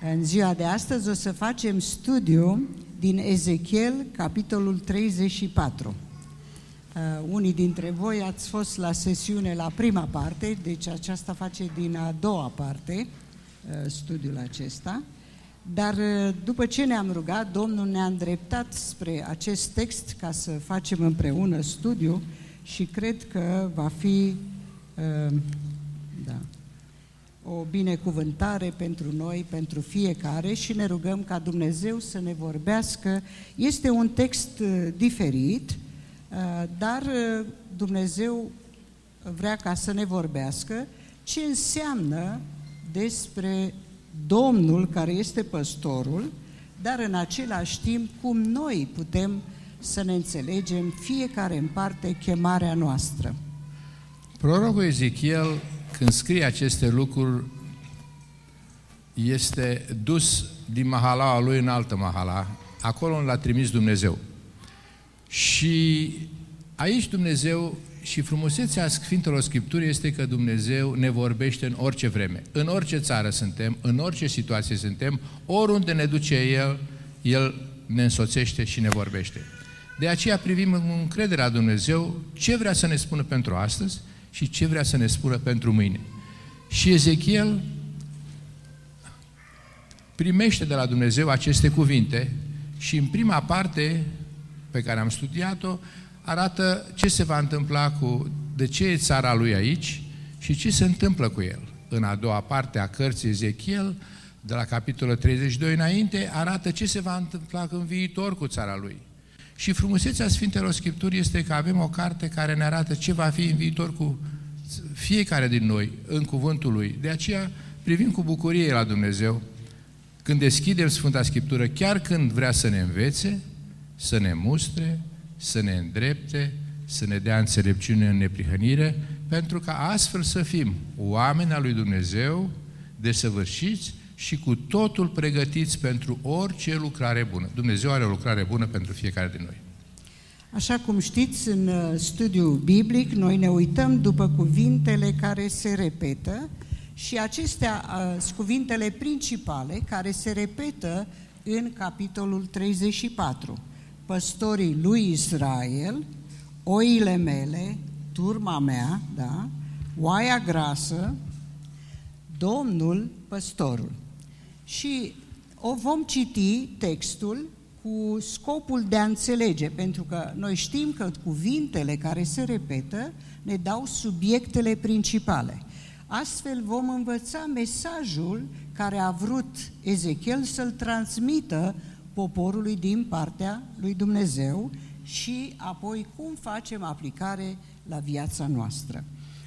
În ziua de astăzi o să facem studiu din Ezechiel, capitolul 34. Uh, unii dintre voi ați fost la sesiune la prima parte, deci aceasta face din a doua parte uh, studiul acesta. Dar uh, după ce ne-am rugat, Domnul ne-a îndreptat spre acest text ca să facem împreună studiu și cred că va fi uh, da, o binecuvântare pentru noi, pentru fiecare și ne rugăm ca Dumnezeu să ne vorbească. Este un text uh, diferit, dar Dumnezeu vrea ca să ne vorbească ce înseamnă despre Domnul care este păstorul, dar în același timp cum noi putem să ne înțelegem fiecare în parte chemarea noastră. Prorocul Ezechiel, când scrie aceste lucruri, este dus din mahalaua lui în altă mahala, acolo l-a trimis Dumnezeu. Și aici Dumnezeu și frumusețea Sfintelor Scripturii este că Dumnezeu ne vorbește în orice vreme. În orice țară suntem, în orice situație suntem, oriunde ne duce El, El ne însoțește și ne vorbește. De aceea privim în încrederea Dumnezeu ce vrea să ne spună pentru astăzi și ce vrea să ne spună pentru mâine. Și Ezechiel primește de la Dumnezeu aceste cuvinte și în prima parte pe care am studiat-o, arată ce se va întâmpla cu, de ce e țara lui aici și ce se întâmplă cu el. În a doua parte a cărții Ezechiel, de la capitolul 32 înainte, arată ce se va întâmpla în viitor cu țara lui. Și frumusețea Sfintelor Scripturi este că avem o carte care ne arată ce va fi în viitor cu fiecare din noi, în cuvântul lui. De aceea privim cu bucurie la Dumnezeu când deschidem Sfânta Scriptură, chiar când vrea să ne învețe, să ne mustre, să ne îndrepte, să ne dea înțelepciune în neprihănire, pentru ca astfel să fim oameni al lui Dumnezeu, desăvârșiți și cu totul pregătiți pentru orice lucrare bună. Dumnezeu are o lucrare bună pentru fiecare din noi. Așa cum știți, în uh, studiul biblic, noi ne uităm după cuvintele care se repetă și acestea uh, sunt cuvintele principale care se repetă în capitolul 34 păstorii lui Israel, oile mele, turma mea, da, oaia grasă, Domnul păstorul. Și o vom citi textul cu scopul de a înțelege, pentru că noi știm că cuvintele care se repetă ne dau subiectele principale. Astfel vom învăța mesajul care a vrut Ezechiel să-l transmită poporului din partea lui Dumnezeu și apoi cum facem aplicare la viața noastră.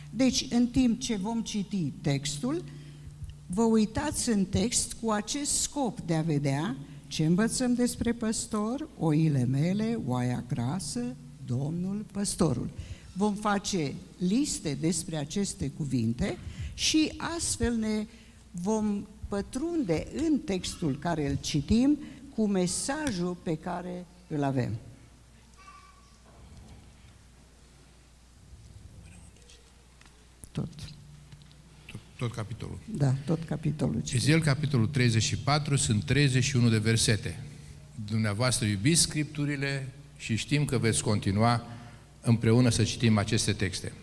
Deci, în timp ce vom citi textul, vă uitați în text cu acest scop de a vedea ce învățăm despre păstor, oile mele, oaia grasă, Domnul păstorul. Vom face liste despre aceste cuvinte și astfel ne vom pătrunde în textul care îl citim cu mesajul pe care îl avem. Tot. Tot, tot capitolul. Da, tot capitolul. Ezechiel, capitolul 34, sunt 31 de versete. Dumneavoastră iubiți Scripturile și știm că veți continua împreună să citim aceste texte.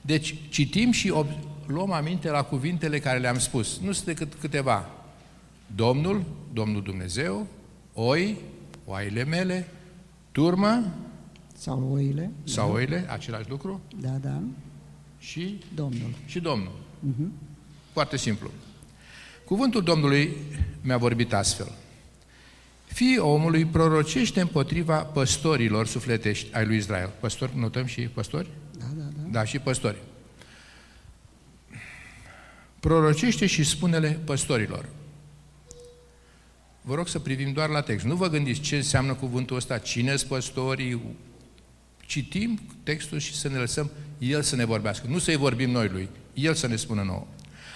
Deci, citim și luăm aminte la cuvintele care le-am spus. Nu sunt decât câteva. Domnul, Domnul Dumnezeu, oi, oaile mele, turmă, sau oile. Sau da. oile, același lucru. Da, da. Și Domnul. Și Domnul. Uh-huh. Foarte simplu. Cuvântul Domnului mi-a vorbit astfel. Fii omului prorocește împotriva păstorilor sufletești ai lui Israel. Păstori, notăm și păstori? Da, da, da. Da, și păstori. Prorocește și spune-le păstorilor. Vă rog să privim doar la text. Nu vă gândiți ce înseamnă cuvântul ăsta, cine sunt păstorii. Citim textul și să ne lăsăm El să ne vorbească. Nu să-i vorbim noi lui, El să ne spună nouă.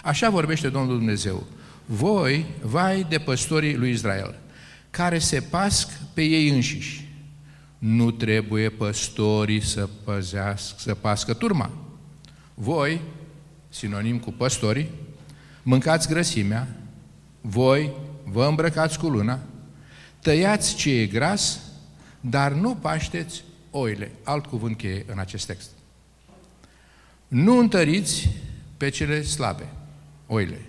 Așa vorbește Domnul Dumnezeu. Voi, vai de păstorii lui Israel, care se pasc pe ei înșiși. Nu trebuie păstorii să păzească, să pască turma. Voi, sinonim cu păstorii, mâncați grăsimea, voi vă îmbrăcați cu luna, tăiați ce e gras, dar nu pașteți oile. Alt cuvânt cheie în acest text. Nu întăriți pe cele slabe, oile.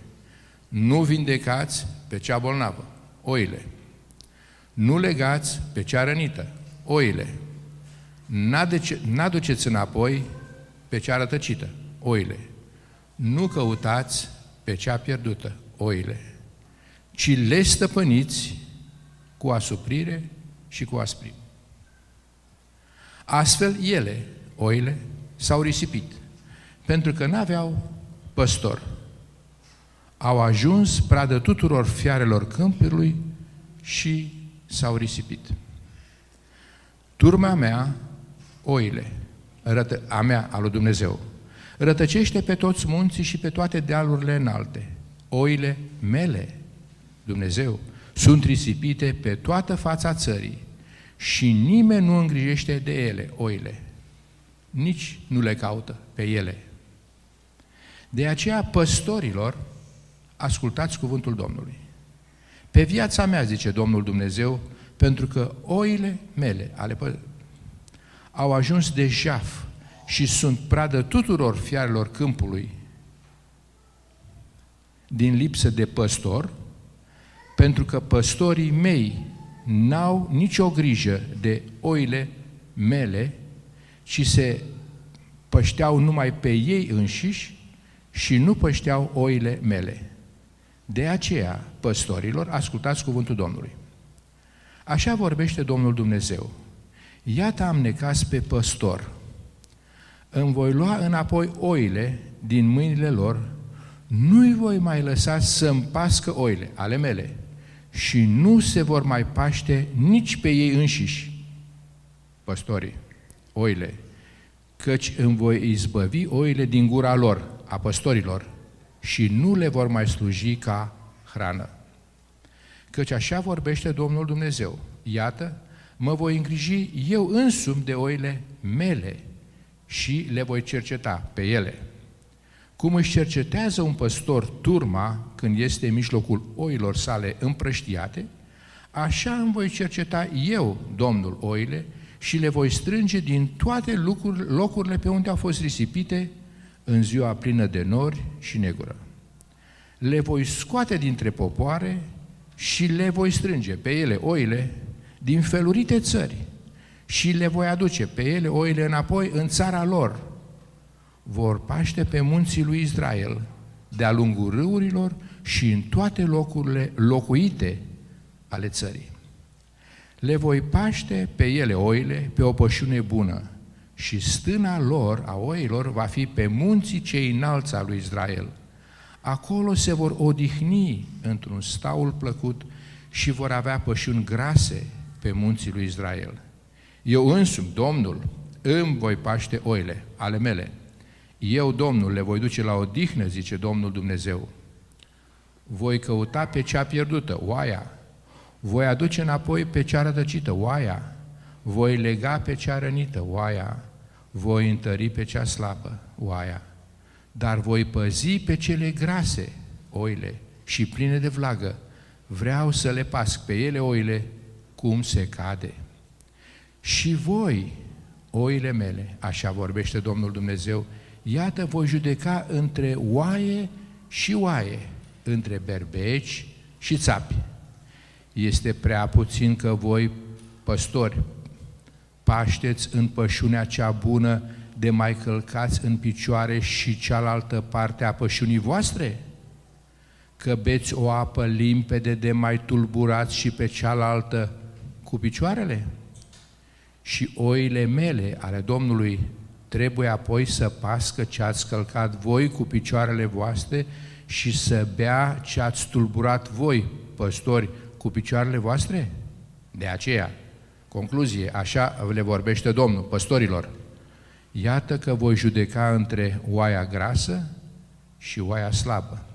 Nu vindecați pe cea bolnavă, oile. Nu legați pe cea rănită, oile. N-aduceți înapoi pe cea rătăcită, oile. Nu căutați pe cea pierdută, oile, ci le stăpâniți cu asuprire și cu asprime. Astfel, ele, oile, s-au risipit, pentru că n-aveau păstor. Au ajuns pradă tuturor fiarelor câmpului și s-au risipit. Turma mea, oile, rătă, a mea, a lui Dumnezeu, rătăcește pe toți munții și pe toate dealurile înalte. Oile mele, Dumnezeu, sunt risipite pe toată fața țării și nimeni nu îngrijește de ele, oile. Nici nu le caută pe ele. De aceea, păstorilor, ascultați cuvântul Domnului. Pe viața mea, zice Domnul Dumnezeu, pentru că oile mele, ale pă- au ajuns de jaf și sunt pradă tuturor fiarelor câmpului din lipsă de păstor, pentru că păstorii mei n-au nicio grijă de oile mele, ci se pășteau numai pe ei înșiși și nu pășteau oile mele. De aceea, păstorilor, ascultați cuvântul Domnului. Așa vorbește Domnul Dumnezeu. Iată am necas pe păstor. Îmi voi lua înapoi oile din mâinile lor, nu-i voi mai lăsa să-mi pască oile ale mele și nu se vor mai paște nici pe ei înșiși, păstorii, oile, căci îmi voi izbăvi oile din gura lor, a păstorilor, și nu le vor mai sluji ca hrană. Căci așa vorbește Domnul Dumnezeu. Iată, mă voi îngriji eu însumi de oile mele și le voi cerceta pe ele. Cum își cercetează un păstor turma când este în mijlocul oilor sale împrăștiate, așa îmi voi cerceta eu, Domnul, oile și le voi strânge din toate locurile pe unde au fost risipite în ziua plină de nori și negură. Le voi scoate dintre popoare și le voi strânge pe ele, oile, din felurite țări și le voi aduce pe ele, oile, înapoi în țara lor. Vor paște pe munții lui Israel, de-a lungul râurilor și în toate locurile locuite ale țării. Le voi paște pe ele, oile, pe o pășune bună și stâna lor, a oilor, va fi pe munții cei înalți al lui Israel. Acolo se vor odihni într-un staul plăcut și vor avea pășuni grase pe munții lui Israel. Eu însumi, Domnul, îmi voi paște oile ale mele. Eu, Domnul, le voi duce la odihnă, zice Domnul Dumnezeu. Voi căuta pe cea pierdută, oaia. Voi aduce înapoi pe cea rătăcită, oaia. Voi lega pe cea rănită, oaia. Voi întări pe cea slabă, oaia. Dar voi păzi pe cele grase, oile, și pline de vlagă. Vreau să le pasc pe ele, oile, cum se cade. Și voi, oile mele, așa vorbește Domnul Dumnezeu, iată voi judeca între oaie și oaie, între berbeci și țapi. Este prea puțin că voi, păstori, pașteți în pășunea cea bună de mai călcați în picioare și cealaltă parte a pășunii voastre? Că beți o apă limpede de mai tulburați și pe cealaltă cu picioarele? Și oile mele ale Domnului trebuie apoi să pască ce ați călcat voi cu picioarele voastre și să bea ce ați tulburat voi, păstori, cu picioarele voastre? De aceea, concluzie, așa le vorbește Domnul, păstorilor, iată că voi judeca între oaia grasă și oaia slabă.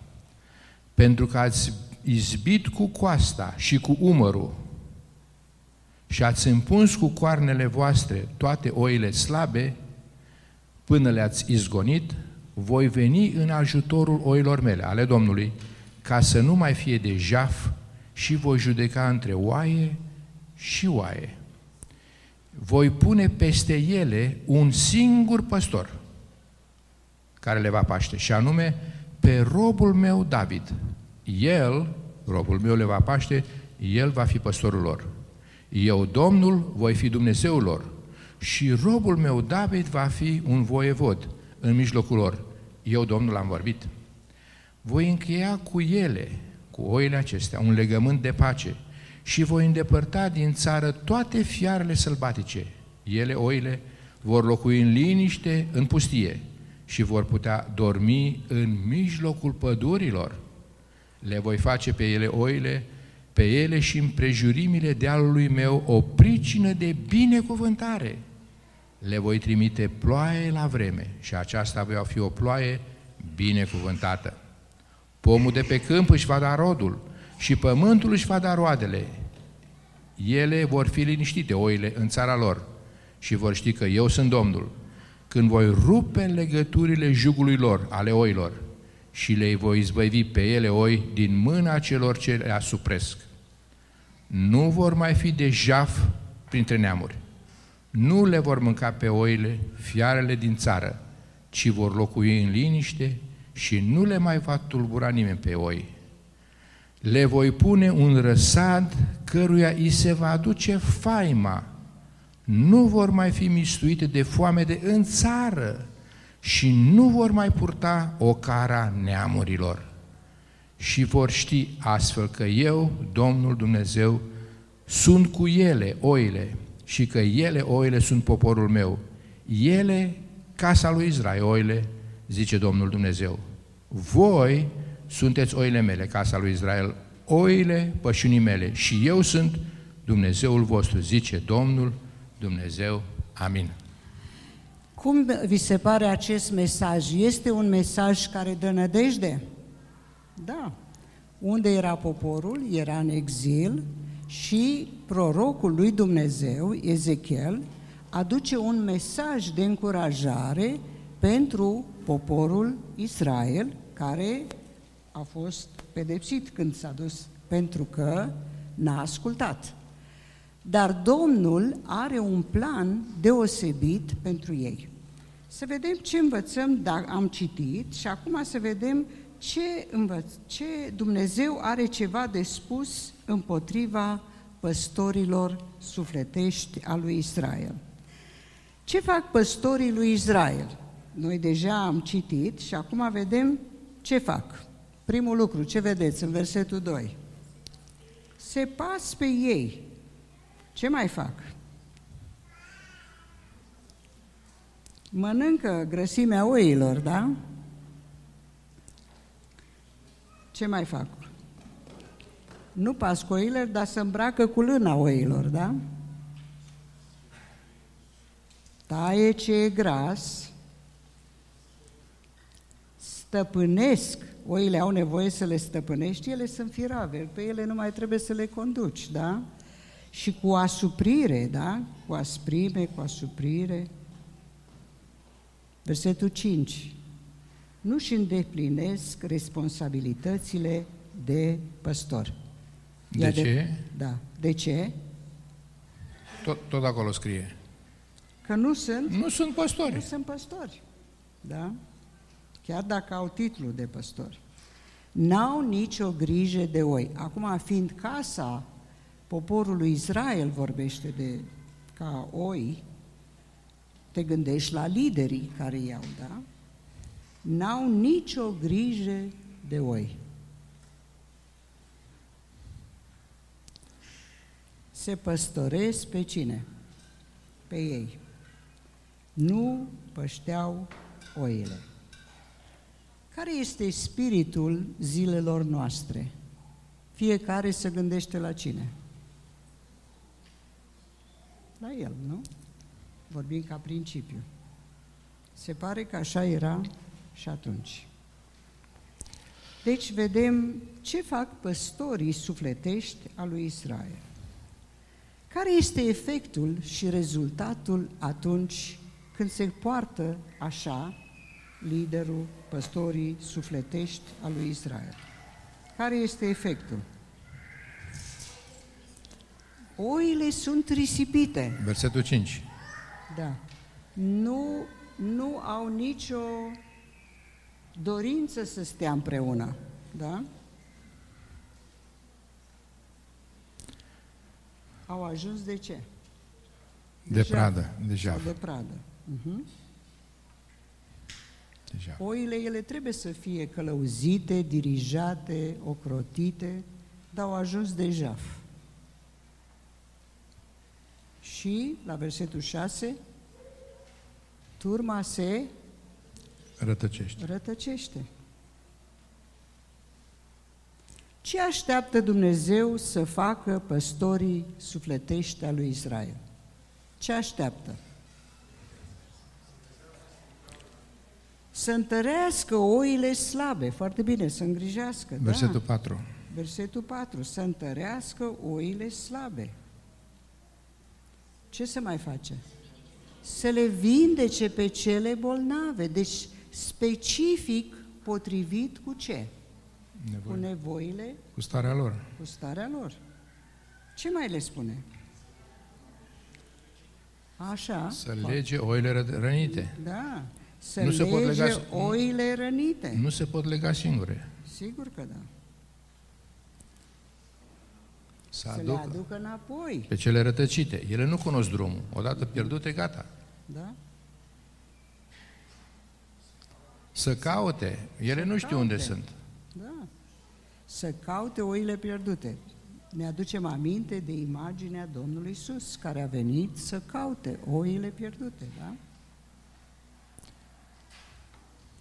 Pentru că ați izbit cu coasta și cu umărul și ați împuns cu coarnele voastre toate oile slabe, până le-ați izgonit, voi veni în ajutorul oilor mele, ale Domnului, ca să nu mai fie de jaf și voi judeca între oaie și oaie. Voi pune peste ele un singur păstor care le va paște, și anume pe robul meu David. El, robul meu le va paște, el va fi păstorul lor. Eu, Domnul, voi fi Dumnezeul lor și robul meu David va fi un voievod în mijlocul lor. Eu, Domnul, am vorbit. Voi încheia cu ele, cu oile acestea, un legământ de pace și voi îndepărta din țară toate fiarele sălbatice. Ele, oile, vor locui în liniște în pustie și vor putea dormi în mijlocul pădurilor. Le voi face pe ele oile, pe ele și împrejurimile dealului meu o pricină de binecuvântare. Le voi trimite ploaie la vreme și aceasta va fi o ploaie binecuvântată. Pomul de pe câmp își va da rodul și pământul își va da roadele. Ele vor fi liniștite, oile, în țara lor și vor ști că eu sunt Domnul. Când voi rupe legăturile jugului lor, ale oilor, și le voi izbăvi pe ele oi din mâna celor ce le asupresc. Nu vor mai fi de jaf printre neamuri. Nu le vor mânca pe oile fiarele din țară, ci vor locui în liniște și nu le mai va tulbura nimeni pe oi. Le voi pune un răsad căruia îi se va aduce faima. Nu vor mai fi mistuite de foame de în țară și nu vor mai purta o cara neamurilor. Și vor ști astfel că eu, Domnul Dumnezeu, sunt cu ele, oile, și că ele, oile, sunt poporul meu. Ele, casa lui Israel, oile, zice Domnul Dumnezeu. Voi sunteți oile mele, casa lui Israel, oile pășunii mele și eu sunt Dumnezeul vostru, zice Domnul Dumnezeu. Amin. Cum vi se pare acest mesaj? Este un mesaj care dă nădejde? Da. Unde era poporul? Era în exil și prorocul lui Dumnezeu, Ezechiel, aduce un mesaj de încurajare pentru poporul Israel, care a fost pedepsit când s-a dus pentru că n-a ascultat. Dar Domnul are un plan deosebit pentru ei. Să vedem ce învățăm, dar am citit, și acum să vedem ce, învăț, ce Dumnezeu are ceva de spus împotriva păstorilor sufletești a lui Israel. Ce fac păstorii lui Israel? Noi deja am citit și acum vedem ce fac. Primul lucru, ce vedeți în versetul 2? Se pas pe ei. Ce mai fac? Mănâncă grăsimea oilor, da? Ce mai fac? Nu pasc oile, dar să îmbracă cu lâna oilor, da? Taie ce e gras, stăpânesc, oile au nevoie să le stăpânești, ele sunt firave, pe ele nu mai trebuie să le conduci, da? Și cu asuprire, da? Cu asprime, cu asuprire. Versetul 5. Nu-și îndeplinesc responsabilitățile de păstor. De ce? De, da. De ce? Tot, tot acolo scrie. Că nu sunt... Nu sunt păstori. Nu sunt păstori. Da? Chiar dacă au titlul de păstori. N-au nicio grijă de oi. Acum, fiind casa poporului Israel vorbește de ca oi, te gândești la liderii care iau, da? N-au nicio grijă de oi. Se păstoresc pe cine? Pe ei. Nu pășteau oile. Care este spiritul zilelor noastre? Fiecare se gândește la cine? La el, nu? Vorbim ca principiu. Se pare că așa era și atunci. Deci vedem ce fac păstorii sufletești a lui Israel. Care este efectul și rezultatul atunci când se poartă așa liderul, păstorii sufletești al lui Israel. Care este efectul? Oile sunt risipite. Versetul 5. Da. Nu, nu au nicio dorință să stea împreună. Da? Au ajuns de ce? De pradă, Sau deja. de pradă. Uh-huh. Deja. Oile, ele trebuie să fie călăuzite, dirijate, ocrotite, dar au ajuns de jaf. Și, la versetul 6, turma se Rătăcește. rătăcește. Ce așteaptă Dumnezeu să facă păstorii sufletești a lui Israel? Ce așteaptă? Să întărească oile slabe, foarte bine, să îngrijească. Versetul da. 4. Versetul 4, să întărească oile slabe. Ce se mai face? Să le vindece pe cele bolnave, deci specific potrivit cu ce? Cu Nevoie. nevoile, Cu starea lor. cu starea lor. Ce mai le spune? Așa. Să lege oile ră- rănite. Da. Să Nu se pot lege lega- oile rănite. Nu se pot lega singure. Sigur că da. Să Să le aducă aducă înapoi. pe cele rătăcite. Ele nu cunosc drumul. Odată pierdute, gata. Da? Să caute. Ele nu știu unde caute. sunt. Da. Să caute oile pierdute. Ne aducem aminte de imaginea Domnului Isus, care a venit să caute oile pierdute, da?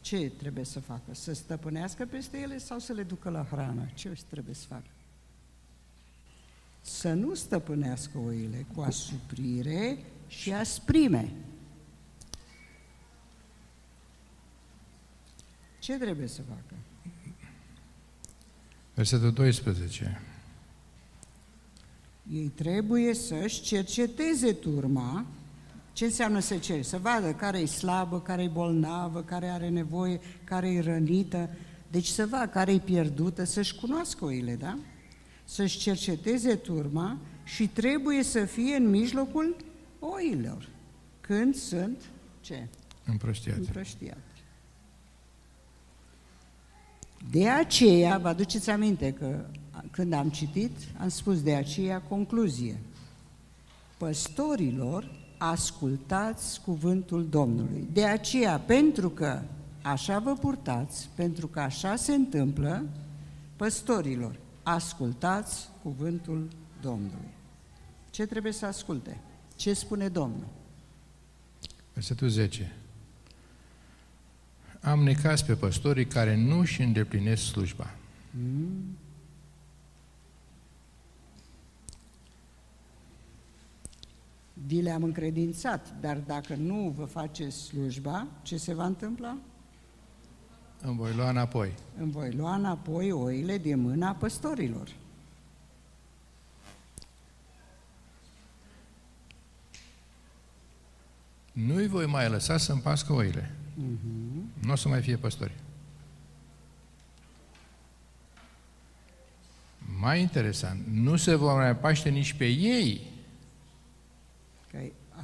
Ce trebuie să facă? Să stăpânească peste ele sau să le ducă la hrană? Ce trebuie să facă? Să nu stăpânească oile cu asuprire și asprime. Ce trebuie să facă? Versetul 12. Ei trebuie să-și cerceteze turma. Ce înseamnă să cer? Să vadă care e slabă, care e bolnavă, care are nevoie, care e rănită. Deci să vadă care e pierdută, să-și cunoască oile, da? Să-și cerceteze turma și trebuie să fie în mijlocul oilor. Când sunt, ce? Împrăștiate. Împrăștiate. De aceea, vă aduceți aminte că când am citit, am spus de aceea concluzie. Păstorilor, ascultați cuvântul Domnului. De aceea, pentru că așa vă purtați, pentru că așa se întâmplă, păstorilor, ascultați cuvântul Domnului. Ce trebuie să asculte? Ce spune Domnul? Versetul 10. Am necas pe păstorii care nu își îndeplinesc slujba. Vi le-am încredințat, dar dacă nu vă faceți slujba, ce se va întâmpla? Îmi voi lua înapoi. Îmi voi lua înapoi oile din mâna păstorilor. Nu-i voi mai lăsa să împască oile. Nu o să mai fie păstori. Mai interesant, nu se vor mai paște nici pe ei.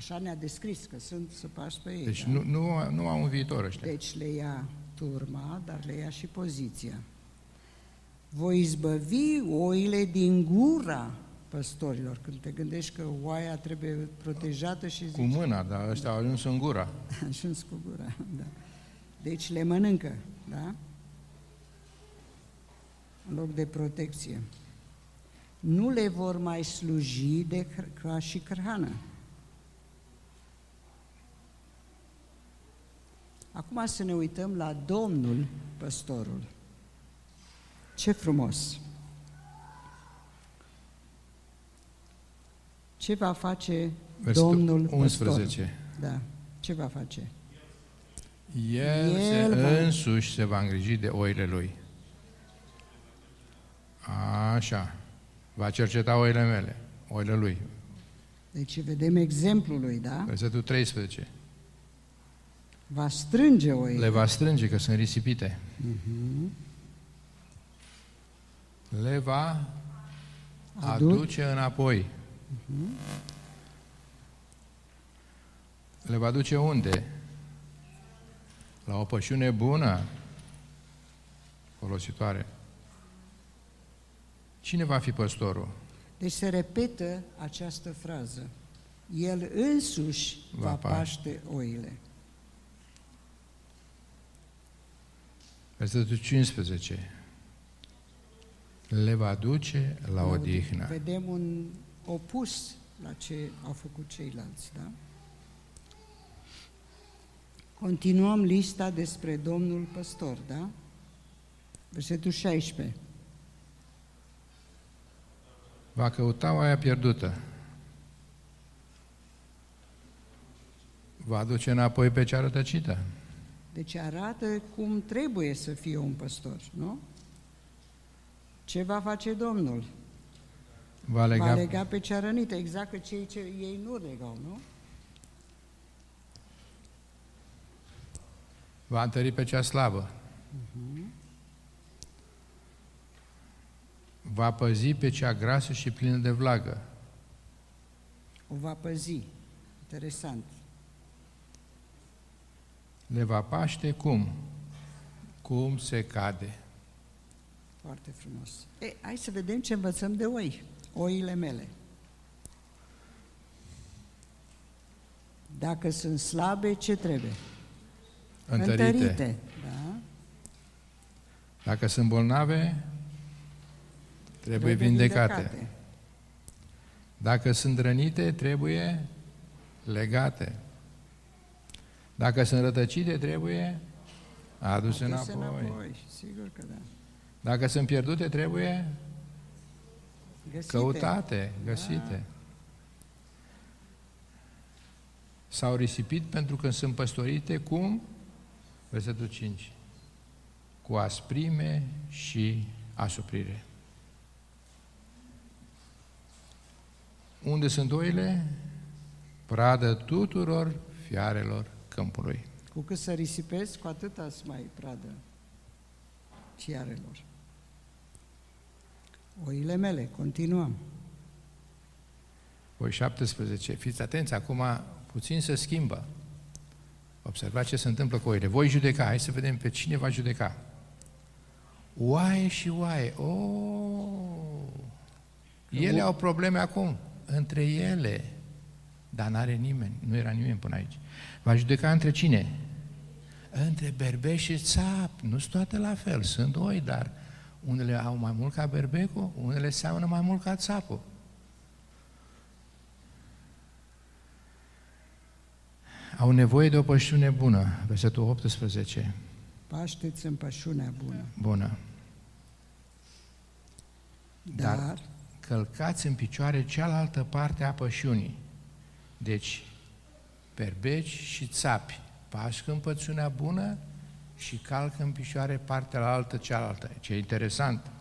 Că așa ne-a descris că sunt să pași pe ei. Deci da? nu, nu, nu au un viitor ăștia. deci le ia turma, dar le ia și poziția. Voi izbăvi oile din gura păstorilor. Când te gândești că oaia trebuie protejată și Cu zici, mâna, dar ăștia au ajuns în gura. ajuns cu gura. Da. Deci le mănâncă, da? În loc de protecție. Nu le vor mai sluji de cr- ca și crhană. Acum să ne uităm la Domnul păstorul. Ce frumos! Ce va face Versetul Domnul 11. păstor? Da. Ce va face? El, El se va- însuși se va îngriji de oile lui. Așa. Va cerceta oile mele, oile lui. Deci vedem exemplul lui, da? Versetul 13. Va strânge oile. Le va strânge că sunt risipite. Le va Aduc. aduce înapoi. Le va duce unde? La o pășune bună, folositoare. Cine va fi păstorul? Deci se repetă această frază. El însuși va, Va paște oile. Versetul 15. Le va duce la odihnă. Vedem un opus la ce au făcut ceilalți, da? Continuăm lista despre Domnul Păstor, da? Versetul 16. Va căuta oaia pierdută. Va aduce înapoi pe cea rătăcită. Deci arată cum trebuie să fie un păstor, nu? Ce va face Domnul? Va lega, Va lega pe cea rănită, exact pe cei ce ei nu legau, nu? va întări pe cea slabă. Va păzi pe cea grasă și plină de vlagă. O va păzi. Interesant. Le va paște cum? Cum se cade. Foarte frumos. E, hai să vedem ce învățăm de oi. Oile mele. Dacă sunt slabe, ce trebuie? Întărite. Întărite. Da? Dacă sunt bolnave, trebuie vindecate. Dacă sunt rănite, trebuie legate. Dacă sunt rătăcite, trebuie aduse Aduse înapoi. înapoi. Sigur că da. Dacă sunt pierdute, trebuie Găsite. căutate, găsite. S-au risipit pentru că sunt păstorite cum? Versetul 5. Cu asprime și asuprire. Unde sunt oile? Pradă tuturor fiarelor câmpului. Cu cât să risipesc, cu atât ați mai pradă ciarelor. Oile mele, continuăm. Voi 17. Fiți atenți, acum puțin se schimbă. Observați ce se întâmplă cu oile. Voi judeca, hai să vedem pe cine va judeca. Oaie și oaie. Oh! Ele au probleme acum, între ele. Dar n-are nimeni, nu era nimeni până aici. Va judeca între cine? Între berbec și țap. Nu sunt toate la fel, sunt oi, dar unele au mai mult ca berbecul, unele seamănă mai mult ca țapul. Au nevoie de o pășune bună, versetul 18. Pașteți în pășunea bună. Bună. Dar, Dar călcați în picioare cealaltă parte a pășunii. Deci, perbeci și țapi pașcă în pășunea bună și calcă în picioare partea altă cealaltă. Ce interesant.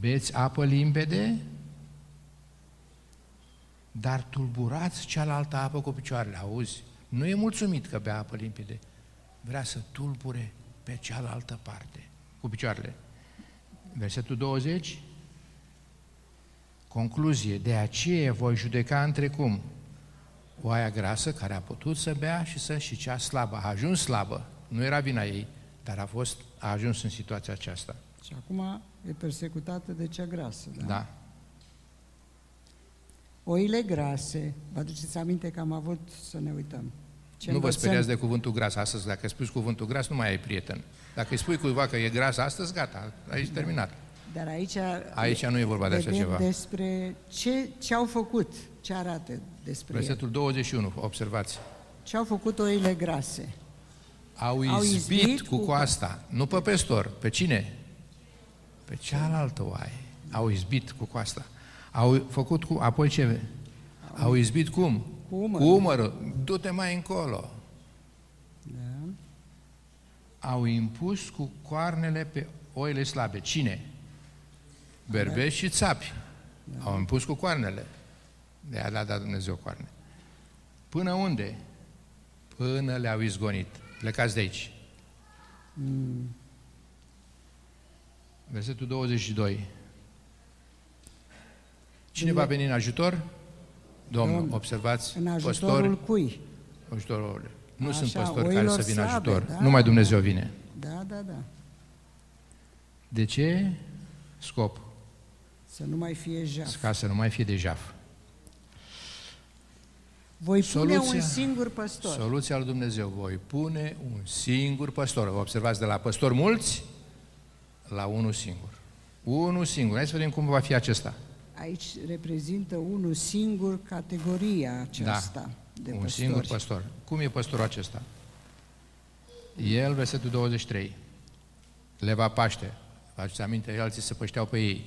Beți apă limpede, dar tulburați cealaltă apă cu picioarele. Auzi? Nu e mulțumit că bea apă limpede. Vrea să tulbure pe cealaltă parte, cu picioarele. Versetul 20. Concluzie. De aceea voi judeca între cum? Oaia grasă care a putut să bea și să și cea slabă. A ajuns slabă. Nu era vina ei, dar a, fost, a ajuns în situația aceasta. și acum e persecutată de cea grasă. Da? Da. Oile grase, vă aduceți aminte că am avut să ne uităm. Ce nu vă învățăm? speriați de cuvântul gras astăzi. Dacă spui cuvântul gras, nu mai ai prieten. Dacă îi spui cuiva că e gras astăzi, gata, aici terminat. Dar aici, Aici nu e vorba de așa vedem ceva. despre ce, ce au făcut, ce arată despre el. Versetul 21, observați. Ce au făcut oile grase. Au Au izbit, izbit cu cu- coasta, nu pe pestor, pe cine? Pe cealaltă oaie. Au izbit cu coasta. Au făcut cu, apoi ce? Au izbit cum? Cu umărul. Cu umărul. Du-te mai încolo. Da? Au impus cu coarnele pe oile slabe. Cine? Berbeși și țapi. Au impus cu coarnele. De a le-a dat Dumnezeu coarne. Până unde? Până le-au izgonit. Plecați de aici. Versetul 22. Cine va veni în ajutor? Domnul, Domnul, observați, În păstori, ajutorul cui? ajutorul. Nu Așa, sunt păstori care oilor să vină slabe, ajutor. da. Numai Dumnezeu vine. Da, da, da. De ce? Scop. Să nu mai fie jaf. Ca să nu mai fie de jaf. Voi pune Soluția- un singur păstor. Soluția lui Dumnezeu. Voi pune un singur păstor. Observați de la păstori mulți la unul singur. Unul singur. Hai să vedem cum va fi acesta. Aici reprezintă unul singur categoria aceasta de Da. un păstori. singur păstor. Cum e păstorul acesta? El, versetul 23, le va paște. Faceți aminte, alții se pășteau pe ei.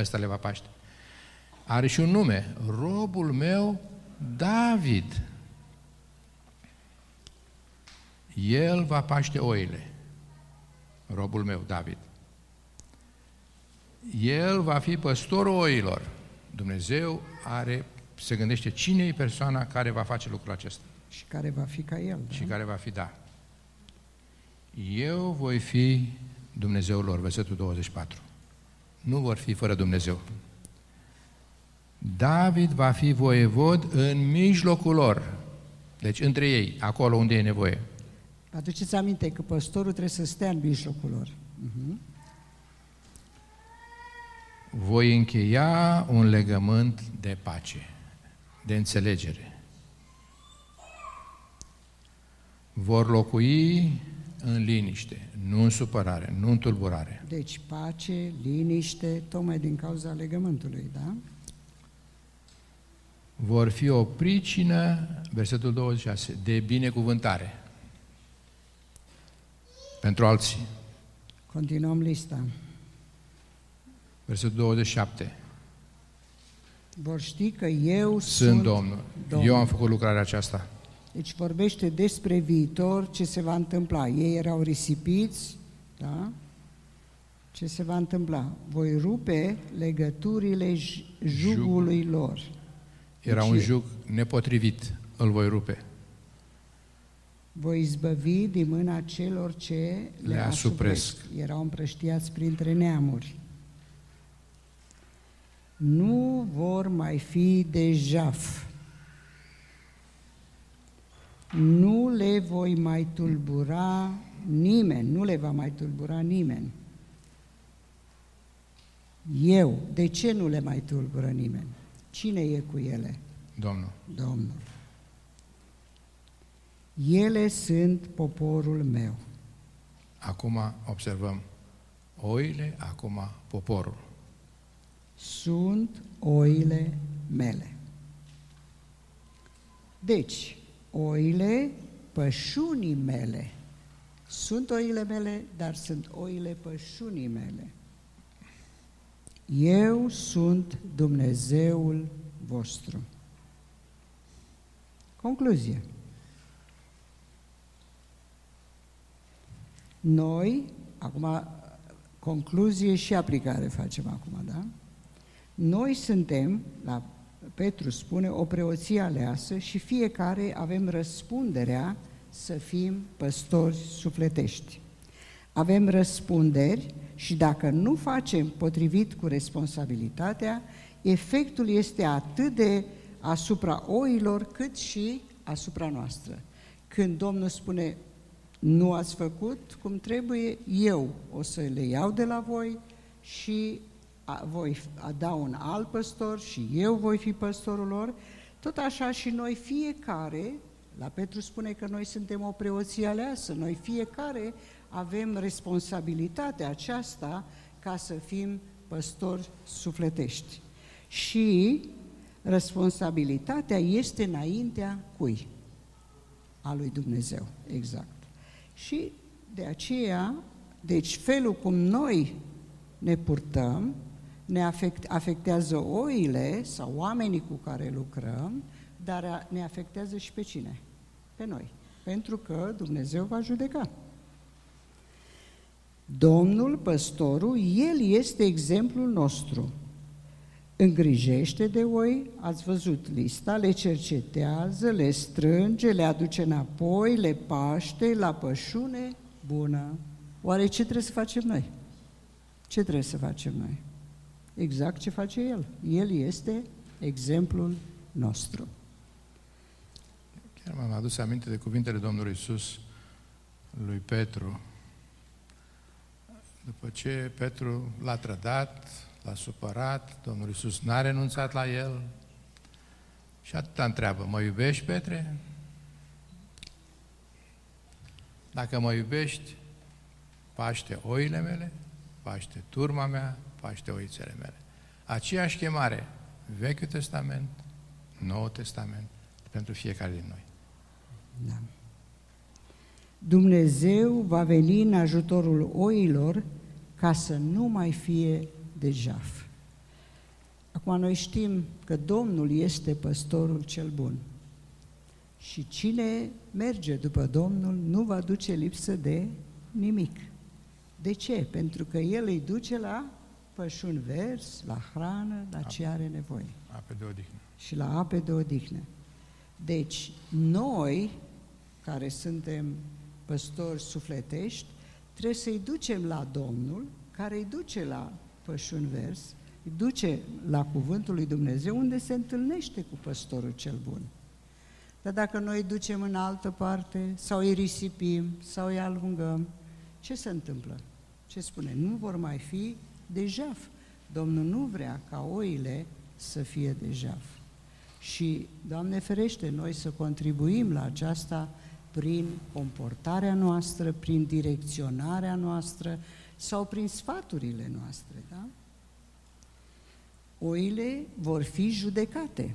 Ăsta le va paște. Are și un nume. Robul meu, David. El va paște oile. Robul meu, David. El va fi păstorul oilor. Dumnezeu are, se gândește cine e persoana care va face lucrul acesta Și care va fi ca el. Da? și care va fi da. Eu voi fi Dumnezeul lor, versetul 24. Nu vor fi fără Dumnezeu. David va fi voievod în mijlocul lor. Deci între ei, acolo unde e nevoie. Aduceți aminte că păstorul trebuie să stea în mijlocul lor. Mhm. Voi încheia un legământ de pace, de înțelegere. Vor locui în liniște, nu în supărare, nu în tulburare. Deci pace, liniște, tocmai din cauza legământului, da? vor fi o pricină, versetul 26, de binecuvântare pentru alții. Continuăm lista. Versetul 27, Vor ști că eu sunt, sunt Domnul. Domnul. Eu am făcut lucrarea aceasta. Deci vorbește despre viitor, ce se va întâmpla. Ei erau risipiți, da? Ce se va întâmpla? Voi rupe legăturile j- jugului lor. Era Deci un e- jug nepotrivit, îl voi rupe. Voi izbăvi din mâna celor ce le, Le asupresc. asupresc. Erau împrăștiați printre neamuri. Nu vor mai fi de jaf. Nu le voi mai tulbura nimeni, nu le va mai tulbura nimeni. Eu, de ce nu le mai tulbură nimeni? Cine e cu ele? Domnul. Domnul. Ele sunt poporul meu. Acum observăm oile, acum poporul. Sunt oile mele. Deci, oile pășunii mele. Sunt oile mele, dar sunt oile pășunii mele. Eu sunt Dumnezeul vostru. Concluzie. Noi, acum, concluzie și aplicare facem acum, da? Noi suntem, la Petru spune, o preoție aleasă și fiecare avem răspunderea să fim păstori sufletești. Avem răspunderi și dacă nu facem potrivit cu responsabilitatea, efectul este atât de asupra oilor cât și asupra noastră. Când Domnul spune, nu ați făcut cum trebuie, eu o să le iau de la voi și a, voi a da un alt păstor și eu voi fi păstorul lor, tot așa și noi fiecare, la Petru spune că noi suntem o preoție aleasă, noi fiecare avem responsabilitatea aceasta ca să fim păstori sufletești. Și responsabilitatea este înaintea cui? A lui Dumnezeu, exact. Și de aceea, deci felul cum noi ne purtăm, ne afect, afectează oile sau oamenii cu care lucrăm, dar a- ne afectează și pe cine? Pe noi. Pentru că Dumnezeu va judeca. Domnul, păstorul, El este exemplul nostru. Îngrijește de oi, ați văzut lista, le cercetează, le strânge, le aduce înapoi, le paște la pășune bună. Oare ce trebuie să facem noi? Ce trebuie să facem noi? Exact ce face El. El este exemplul nostru. Chiar m-am adus aminte de cuvintele Domnului Isus lui Petru. După ce Petru l-a trădat, l-a supărat, Domnul Isus n-a renunțat la el și atâta întreabă, mă iubești, Petre? Dacă mă iubești, paște oile mele, paște turma mea, paște oițele mele. Aceeași chemare, Vechiul Testament, Noul Testament, pentru fiecare din noi. Da. Dumnezeu va veni în ajutorul oilor ca să nu mai fie de jaf. Acum noi știm că Domnul este păstorul cel bun. Și cine merge după Domnul nu va duce lipsă de nimic. De ce? Pentru că El îi duce la pășun vers, la hrană, la ce are nevoie. Ape de odihnă. Și la ape de odihnă. Deci, noi, care suntem păstori sufletești, trebuie să-i ducem la Domnul, care îi duce la pășun vers, îi duce la cuvântul lui Dumnezeu, unde se întâlnește cu păstorul cel bun. Dar dacă noi îi ducem în altă parte, sau îi risipim, sau îi alungăm, ce se întâmplă? Ce spune? Nu vor mai fi de jaf. Domnul nu vrea ca oile să fie de jaf. Și, Doamne ferește, noi să contribuim la aceasta prin comportarea noastră, prin direcționarea noastră sau prin sfaturile noastre, da? Oile vor fi judecate.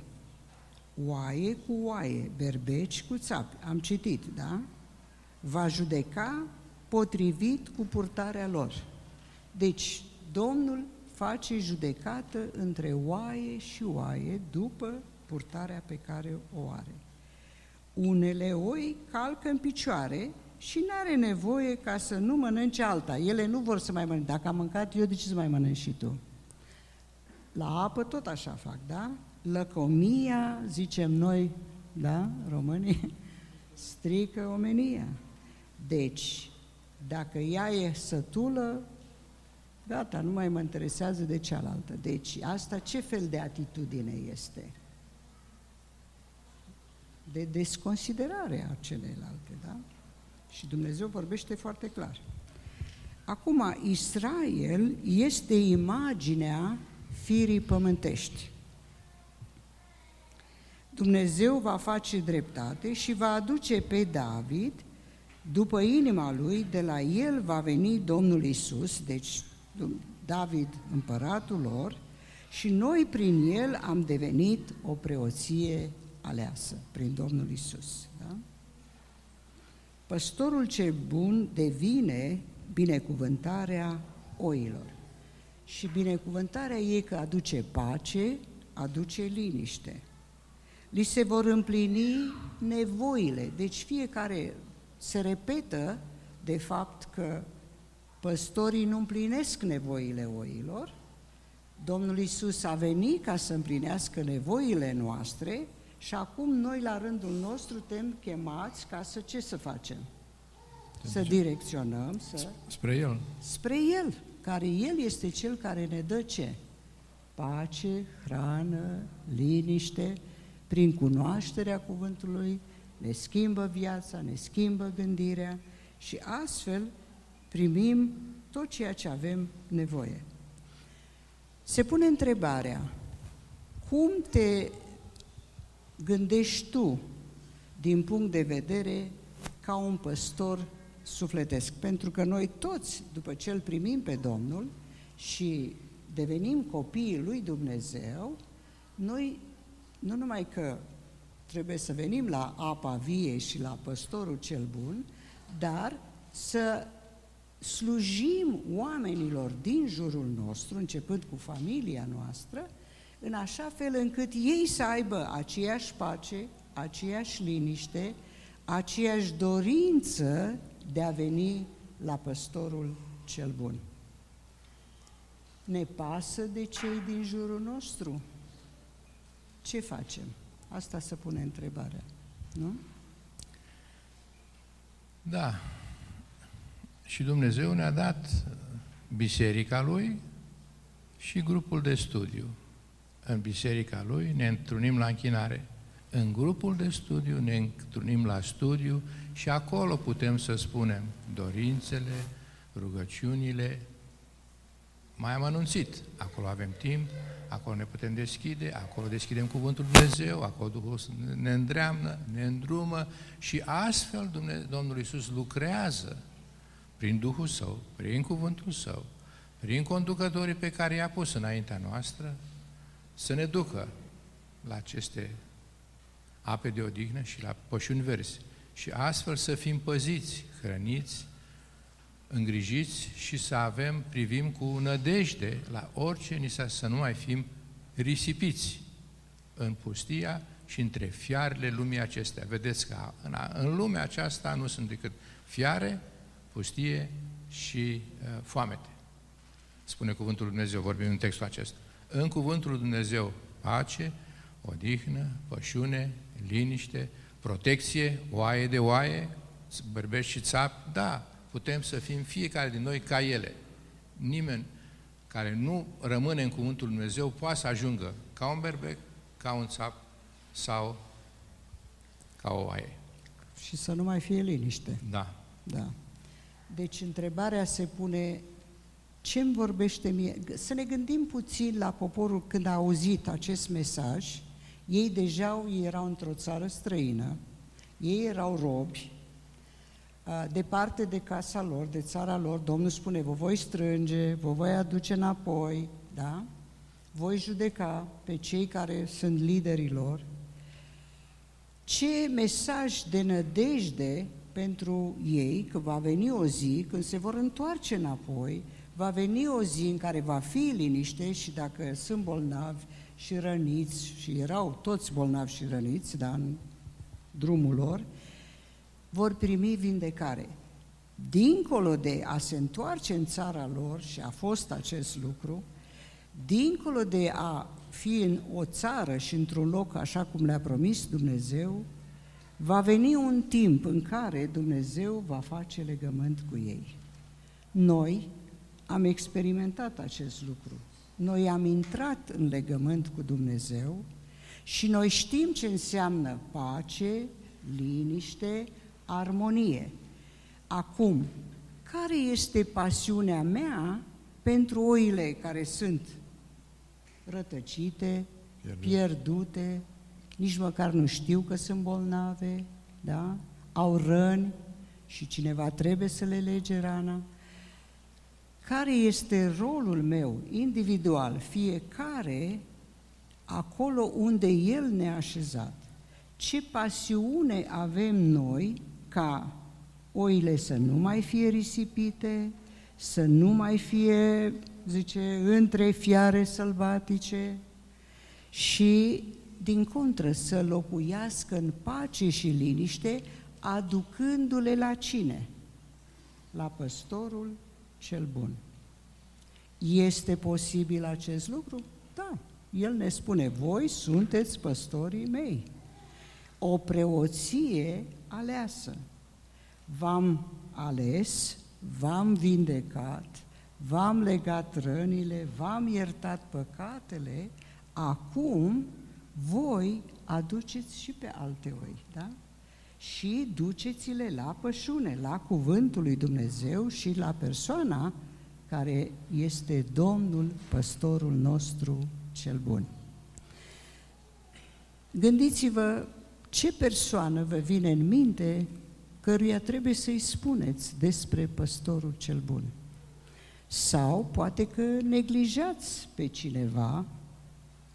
Oaie cu oaie, berbeci cu țapi. Am citit, da? Va judeca potrivit cu purtarea lor. Deci, Domnul face judecată între oaie și oaie după purtarea pe care o are. Unele oi calcă în picioare și nu are nevoie ca să nu mănânce alta. Ele nu vor să mai mănânce. Dacă am mâncat eu, de ce să mai mănânci și tu? La apă tot așa fac, da? Lăcomia, zicem noi, da, românii, strică omenia. Deci, dacă ea e sătulă, gata, nu mai mă interesează de cealaltă. Deci, asta ce fel de atitudine este? De desconsiderare a celelalte, da? Și Dumnezeu vorbește foarte clar. Acum, Israel este imaginea firii pământești. Dumnezeu va face dreptate și va aduce pe David după inima lui, de la el va veni Domnul Isus, deci David, împăratul lor, și noi prin el am devenit o preoție aleasă, prin Domnul Isus. Da? Păstorul cel bun devine binecuvântarea oilor. Și binecuvântarea ei că aduce pace, aduce liniște. Li se vor împlini nevoile. Deci fiecare se repetă de fapt că păstorii nu împlinesc nevoile oilor, Domnul Isus a venit ca să împlinească nevoile noastre și acum noi la rândul nostru suntem chemați ca să ce să facem? Să direcționăm, să... Spre El. Spre El, care El este Cel care ne dă ce? Pace, hrană, liniște, prin cunoașterea cuvântului, ne schimbă viața, ne schimbă gândirea și astfel primim tot ceea ce avem nevoie. Se pune întrebarea, cum te gândești tu din punct de vedere ca un păstor sufletesc? Pentru că noi toți, după ce îl primim pe Domnul și devenim copiii lui Dumnezeu, noi nu numai că trebuie să venim la apa vie și la păstorul cel bun, dar să slujim oamenilor din jurul nostru, începând cu familia noastră, în așa fel încât ei să aibă aceeași pace, aceeași liniște, aceeași dorință de a veni la păstorul cel bun. Ne pasă de cei din jurul nostru? Ce facem? Asta se pune întrebarea, nu? Da. Și Dumnezeu ne-a dat biserica Lui și grupul de studiu. În biserica lui ne întrunim la închinare. În grupul de studiu ne întrunim la studiu și acolo putem să spunem dorințele, rugăciunile, mai am anunțit. Acolo avem timp, acolo ne putem deschide, acolo deschidem Cuvântul Dumnezeu, acolo Duhul ne îndreamnă, ne îndrumă și astfel Dumnezeu, Domnul Iisus lucrează prin Duhul Său, prin Cuvântul Său, prin conducătorii pe care i-a pus înaintea noastră, să ne ducă la aceste ape de odihnă și la pășuni verzi și astfel să fim păziți, hrăniți, îngrijiți și să avem, privim cu nădejde la orice ni să nu mai fim risipiți în pustia și între fiarele lumii acestea. Vedeți că în, în lumea aceasta nu sunt decât fiare, pustie și uh, foamete. Spune Cuvântul Lui Dumnezeu, vorbim în textul acesta. În Cuvântul Lui Dumnezeu, pace, odihnă, pășune, liniște, protecție, oaie de oaie, bărbești și țap, da, putem să fim fiecare din noi ca ele. Nimeni care nu rămâne în Cuvântul Lui Dumnezeu poate să ajungă ca un berbec, ca un țap sau ca o oaie. Și să nu mai fie liniște. Da. Da. Deci întrebarea se pune, ce îmi vorbește mie? Să ne gândim puțin la poporul când a auzit acest mesaj, ei deja erau într-o țară străină, ei erau robi, departe de casa lor, de țara lor, Domnul spune, vă voi strânge, vă voi aduce înapoi, da? Voi judeca pe cei care sunt liderii lor. Ce mesaj de nădejde pentru ei că va veni o zi când se vor întoarce înapoi, va veni o zi în care va fi liniște și dacă sunt bolnavi și răniți, și erau toți bolnavi și răniți, dar în drumul lor, vor primi vindecare. Dincolo de a se întoarce în țara lor, și a fost acest lucru, dincolo de a fi în o țară și într-un loc așa cum le-a promis Dumnezeu, va veni un timp în care Dumnezeu va face legământ cu ei. Noi am experimentat acest lucru. Noi am intrat în legământ cu Dumnezeu și noi știm ce înseamnă pace, liniște, armonie. Acum, care este pasiunea mea pentru oile care sunt rătăcite, pierdute, pierdute nici măcar nu știu că sunt bolnave, da? au răni și cineva trebuie să le lege rana. Care este rolul meu individual, fiecare acolo unde El ne-a așezat? Ce pasiune avem noi ca oile să nu mai fie risipite, să nu mai fie, zice, între fiare sălbatice și, din contră, să locuiască în pace și liniște, aducându-le la cine? La păstorul cel bun. Este posibil acest lucru? Da. El ne spune, voi sunteți păstorii mei. O preoție aleasă. V-am ales, v-am vindecat, v-am legat rănile, v-am iertat păcatele, acum voi aduceți și pe alte oi, da? Și duceți-le la pășune, la cuvântul lui Dumnezeu și la persoana care este Domnul, păstorul nostru cel bun. Gândiți-vă ce persoană vă vine în minte căruia trebuie să-i spuneți despre păstorul cel bun. Sau poate că neglijați pe cineva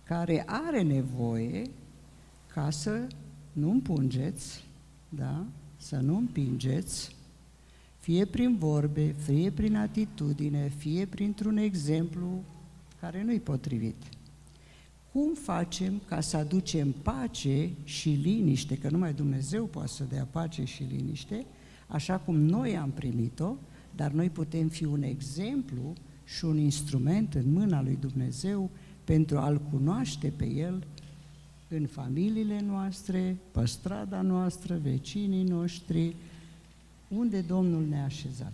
care are nevoie ca să nu împungeți, da? să nu împingeți, fie prin vorbe, fie prin atitudine, fie printr-un exemplu care nu-i potrivit. Cum facem ca să aducem pace și liniște, că numai Dumnezeu poate să dea pace și liniște, așa cum noi am primit-o, dar noi putem fi un exemplu și un instrument în mâna lui Dumnezeu pentru a-L cunoaște pe El în familiile noastre, pe strada noastră, vecinii noștri, unde Domnul ne-a așezat.